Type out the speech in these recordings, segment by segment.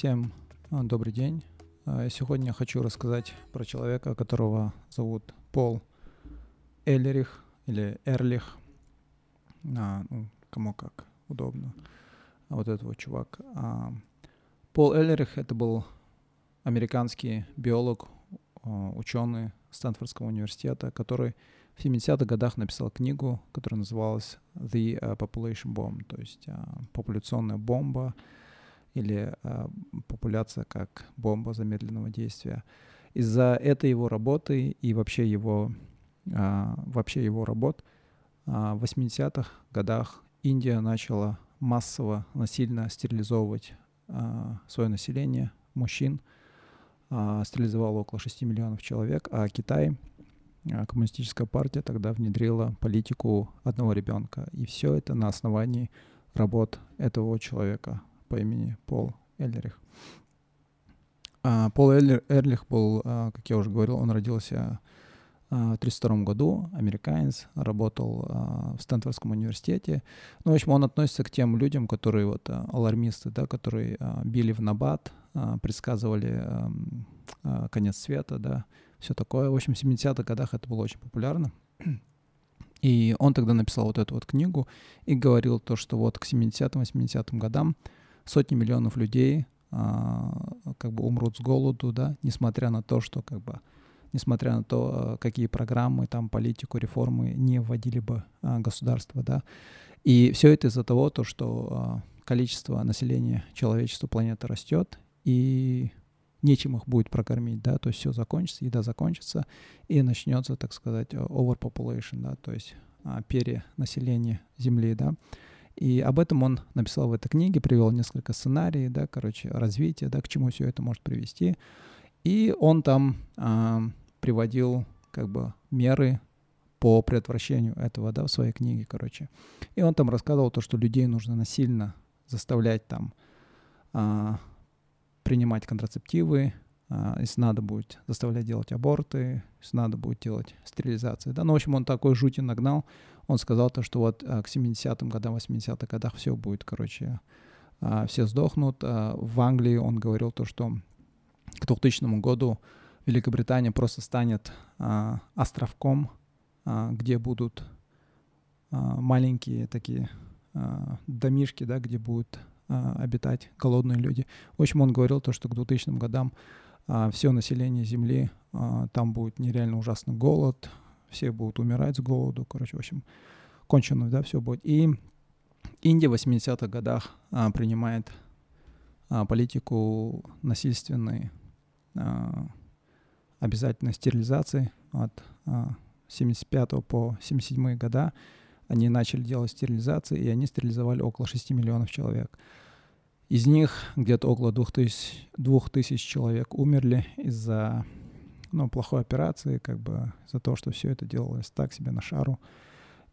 Всем а, добрый день. А, сегодня я хочу рассказать про человека, которого зовут Пол Эллерих или Эрлих. А, ну, кому как удобно. А вот этот вот чувак. А, Пол Эллерих — это был американский биолог, ученый Стэнфордского университета, который в 70-х годах написал книгу, которая называлась The Population Bomb, то есть популяционная бомба — или э, популяция как бомба замедленного действия. Из-за этой его работы и вообще его, э, вообще его работ э, в 80-х годах Индия начала массово, насильно стерилизовывать э, свое население, мужчин, э, стерилизовала около 6 миллионов человек, а Китай, коммунистическая партия тогда внедрила политику одного ребенка. И все это на основании работ этого человека, по имени Пол Эллерих. А, Пол Эллер, Эрлих был, а, как я уже говорил, он родился а, в 1932 году, американец, работал а, в Стэнфордском университете. Ну, в общем, он относится к тем людям, которые вот а, алармисты, да, которые а, били в набат, а, предсказывали а, а, конец света, да, все такое. В общем, в 70-х годах это было очень популярно. И он тогда написал вот эту вот книгу и говорил то, что вот к 70-80-м годам сотни миллионов людей а, как бы умрут с голоду, да, несмотря на то, что как бы несмотря на то, а, какие программы, там, политику, реформы не вводили бы а, государство, да. И все это из-за того, то, что а, количество населения человечества планеты растет, и нечем их будет прокормить, да, то есть все закончится, еда закончится, и начнется, так сказать, overpopulation, да, то есть а, перенаселение Земли, да. И об этом он написал в этой книге, привел несколько сценариев, да, короче, развития, да, к чему все это может привести. И он там э, приводил как бы меры по предотвращению этого, да, в своей книге, короче. И он там рассказывал то, что людей нужно насильно заставлять там э, принимать контрацептивы, если надо будет заставлять делать аборты, если надо будет делать стерилизации, да. Ну, в общем, он такой жути нагнал, он сказал то, что вот а, к 70-м годам, 80-х годах все будет, короче, а, все сдохнут. А, в Англии он говорил то, что к 2000 году Великобритания просто станет островком, где будут маленькие такие домишки, да, где будут обитать голодные люди. В общем, он говорил то, что к 2000 годам все население Земли, там будет нереально ужасный голод, все будут умирать с голоду, короче, в общем, кончено, да, все будет. И Индия в 80-х годах а, принимает а, политику насильственной а, обязательной стерилизации от а, 75 по 77 года. Они начали делать стерилизации, и они стерилизовали около 6 миллионов человек. Из них где-то около 2000, 2000 человек умерли из-за ну, плохой операции, как бы за то, что все это делалось так себе на шару.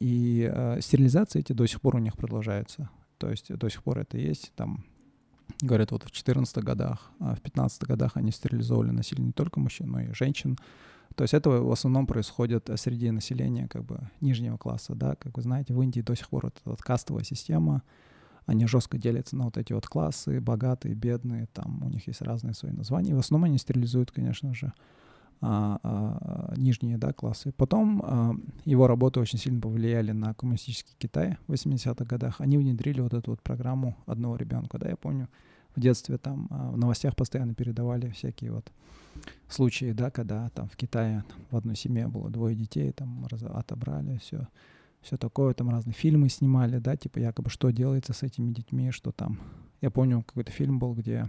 И э, стерилизации эти до сих пор у них продолжаются. То есть до сих пор это есть. Там говорят, вот в 14 годах, а в 15 годах они стерилизовали насилие не только мужчин, но и женщин. То есть это в основном происходит среди населения как бы нижнего класса, да, как вы знаете, в Индии до сих пор это вот кастовая система, они жестко делятся на вот эти вот классы, богатые, бедные, там у них есть разные свои названия. И в основном они стерилизуют, конечно же, а, а, нижние да, классы. Потом а, его работы очень сильно повлияли на коммунистический Китай в 80-х годах. Они внедрили вот эту вот программу одного ребенка. Да, я помню, в детстве там а, в новостях постоянно передавали всякие вот случаи, да, когда там в Китае в одной семье было двое детей, там отобрали все, все такое, там разные фильмы снимали, да, типа якобы что делается с этими детьми, что там. Я помню, какой-то фильм был, где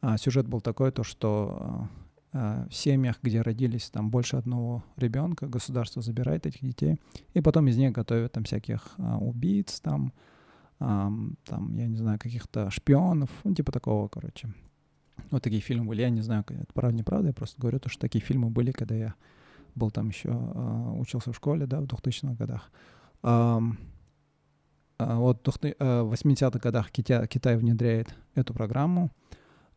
а, сюжет был такой, то что а, Э, в семьях, где родились там больше одного ребенка, государство забирает этих детей, и потом из них готовят там всяких а, убийц, там, а, там, я не знаю, каких-то шпионов, ну, типа такого, короче. Вот такие фильмы были. Я не знаю, это правда, неправда, я просто говорю, то, что такие фильмы были, когда я был там еще, а, учился в школе, да, в 2000-х годах. А, вот в 80-х э, годах Китай, Китай внедряет эту программу,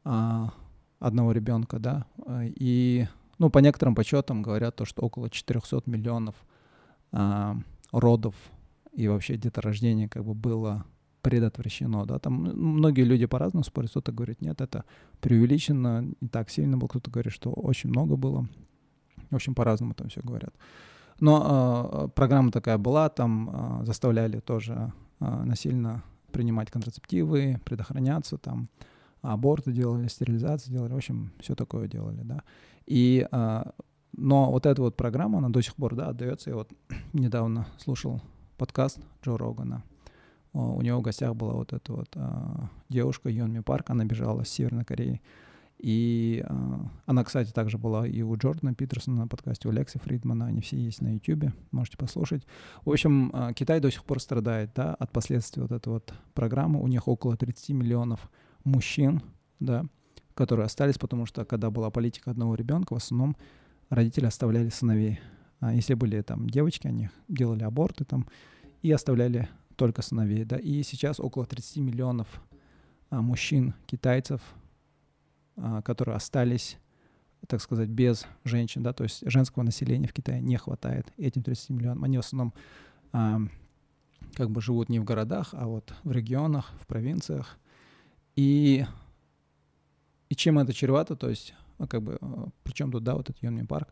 а, одного ребенка, да, и, ну, по некоторым подсчетам говорят то, что около 400 миллионов родов и вообще деторождения как бы было предотвращено, да, там многие люди по-разному спорят, кто-то говорит, нет, это преувеличено, не так сильно было, кто-то говорит, что очень много было, в общем, по-разному там все говорят. Но э, программа такая была, там э, заставляли тоже э, насильно принимать контрацептивы, предохраняться, там аборты делали, стерилизацию делали, в общем, все такое делали, да. И, э, но вот эта вот программа, она до сих пор, да, отдается. Я вот недавно слушал подкаст Джо Рогана, у него в гостях была вот эта вот а, девушка Йонми Парк, она бежала с Северной Кореи. И а, она, кстати, также была и у Джордана Питерсона на подкасте, у Лекси Фридмана, они все есть на YouTube, можете послушать. В общем, а, Китай до сих пор страдает да, от последствий вот этой вот программы. У них около 30 миллионов мужчин, да, которые остались, потому что когда была политика одного ребенка, в основном родители оставляли сыновей. А если были там девочки, они делали аборты там и оставляли только сыновей, да, и сейчас около 30 миллионов а, мужчин, китайцев, которые остались, так сказать, без женщин, да, то есть женского населения в Китае не хватает этим 30 миллионам. Они в основном а, как бы живут не в городах, а вот в регионах, в провинциях. И, и чем это чревато, то есть, ну, как бы, а, причем тут, да, вот этот Юнми парк,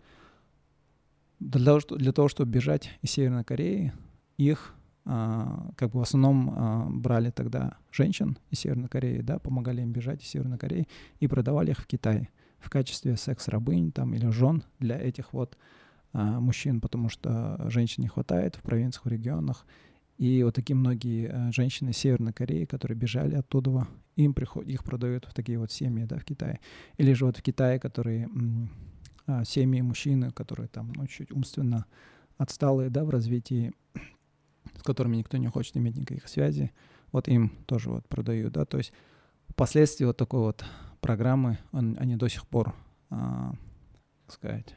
для того, что, для того, чтобы бежать из Северной Кореи, их а, как бы в основном а, брали тогда женщин из Северной Кореи, да, помогали им бежать из Северной Кореи и продавали их в Китае в качестве секс-рабынь там или жен для этих вот а, мужчин, потому что женщин не хватает в провинциях, в регионах. И вот такие многие женщины Северной Кореи, которые бежали оттуда, им приход, их продают в такие вот семьи, да, в Китае. Или же вот в Китае, которые семьи мужчины, которые там ну, чуть умственно отсталые, да, в развитии, с которыми никто не хочет иметь никаких связей, вот им тоже вот продают, да, то есть последствия вот такой вот программы, он, они до сих пор, а, как сказать,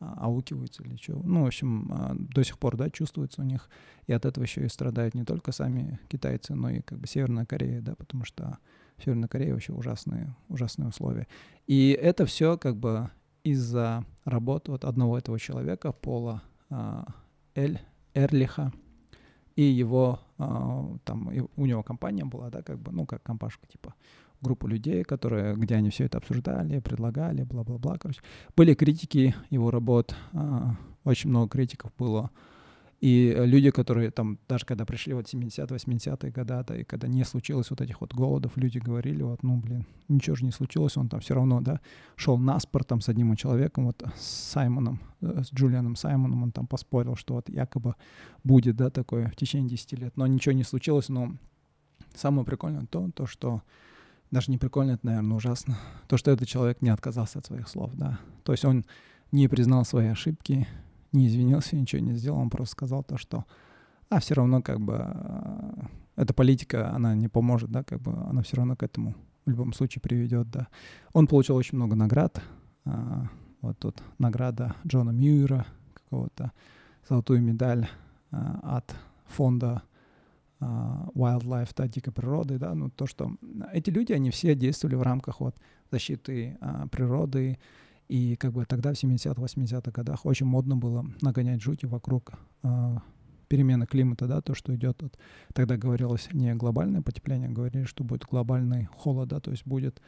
а, аукиваются или что. Ну, в общем, а, до сих пор, да, чувствуется у них. И от этого еще и страдают не только сами китайцы, но и как бы Северная Корея, да, потому что в Северной Корее вообще ужасные, ужасные условия. И это все как бы из-за работы вот одного этого человека, Пола а, Эль Эрлиха, и его, а, там, у него компания была, да, как бы, ну, как компашка, типа, группу людей, которые, где они все это обсуждали, предлагали, бла-бла-бла, короче. Были критики его работ, а, очень много критиков было, и люди, которые там, даже когда пришли вот 70-80-е годы, да, и когда не случилось вот этих вот голодов, люди говорили, вот, ну, блин, ничего же не случилось, он там все равно, да, шел на спор там с одним человеком, вот с Саймоном, э, с Джулианом Саймоном, он там поспорил, что вот якобы будет, да, такое в течение 10 лет, но ничего не случилось, но самое прикольное то, то, что даже не прикольно, это, наверное, ужасно, то, что этот человек не отказался от своих слов, да, то есть он не признал свои ошибки, не извинился, ничего не сделал, он просто сказал то, что а все равно как бы э, эта политика, она не поможет, да, как бы она все равно к этому в любом случае приведет, да. Он получил очень много наград, а, вот тут награда Джона Мьюера, какого-то золотую медаль а, от фонда а, Wildlife, да, дикой природы, да, ну то, что эти люди, они все действовали в рамках вот защиты природы, и как бы тогда, в 70-х, 80-х годах, очень модно было нагонять жути вокруг э, перемены климата, да, то, что идет. Вот, тогда говорилось не глобальное потепление, говорили, что будет глобальный холод, да, то есть будет,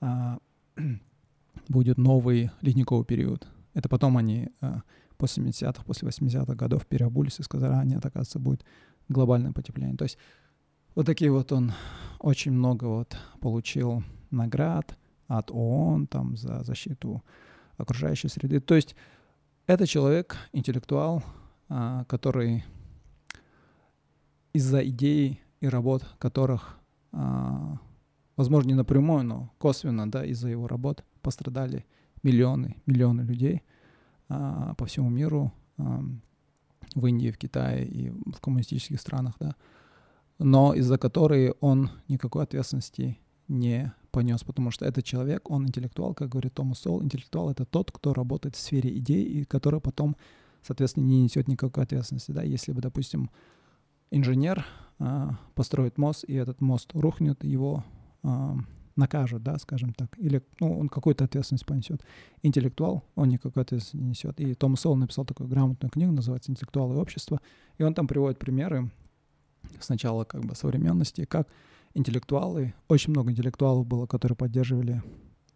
э, будет новый ледниковый период. Это потом они э, после 70-х, после 80-х годов переобулись и сказали, а нет, оказывается, будет глобальное потепление. То есть вот такие вот он очень много вот получил наград от ООН там за защиту окружающей среды. То есть это человек, интеллектуал, а, который из-за идей и работ которых, а, возможно, не напрямую, но косвенно, да, из-за его работ пострадали миллионы, миллионы людей а, по всему миру, в Индии, в Китае и в коммунистических странах, да, но из-за которой он никакой ответственности не понес, потому что этот человек, он интеллектуал, как говорит Томас Сол, интеллектуал — это тот, кто работает в сфере идей и который потом, соответственно, не несет никакой ответственности. Да? Если бы, допустим, инженер а, построит мост, и этот мост рухнет, его а, накажут, да, скажем так, или ну, он какую-то ответственность понесет. Интеллектуал, он никакой ответственности не несет. И Томас Сол написал такую грамотную книгу, называется «Интеллектуалы и общество», и он там приводит примеры с начала как бы современности, как интеллектуалы, очень много интеллектуалов было, которые поддерживали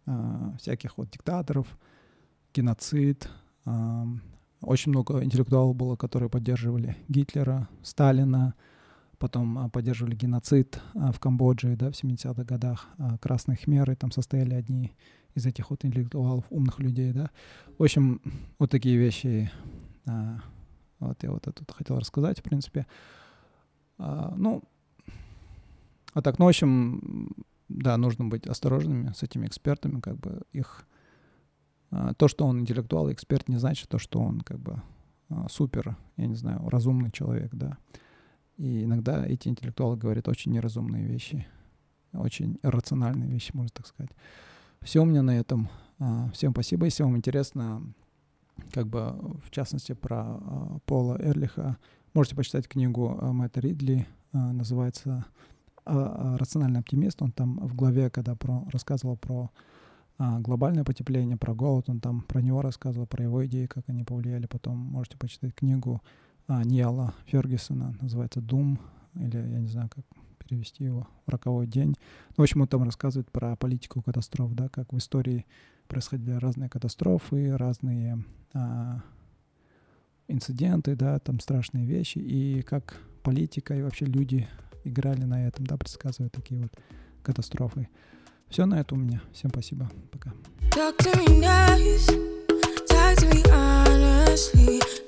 э, всяких вот диктаторов, геноцид, э, очень много интеллектуалов было, которые поддерживали Гитлера, Сталина, потом а, поддерживали геноцид а, в Камбодже да, в 70-х годах. Красные хмеры там состояли одни из этих вот интеллектуалов, умных людей, да. В общем, вот такие вещи вот я вот это хотел рассказать, в принципе. Ну, а так, ну, в общем, да, нужно быть осторожными с этими экспертами, как бы их... То, что он интеллектуал и эксперт, не значит то, что он как бы супер, я не знаю, разумный человек, да. И иногда эти интеллектуалы говорят очень неразумные вещи, очень рациональные вещи, можно так сказать. Все у меня на этом. А, всем спасибо. Если вам интересно, как бы в частности про а, Пола Эрлиха, можете почитать книгу а, Мэтта Ридли, называется «Рациональный оптимист». Он там в главе, когда про, рассказывал про глобальное потепление, про голод, он там про него рассказывал, про его идеи, как они повлияли. Потом можете почитать книгу а, Ниала Фергюсона, называется «Дум», или я не знаю, как перевести его, «Роковой день». Ну, в общем, он там рассказывает про политику катастроф, да, как в истории происходили разные катастрофы, разные а, инциденты, да, там страшные вещи, и как политика и вообще люди играли на этом, да, предсказывая такие вот катастрофы. Все на это у меня. Всем спасибо. Пока. Talk to me nice, talk to me honestly.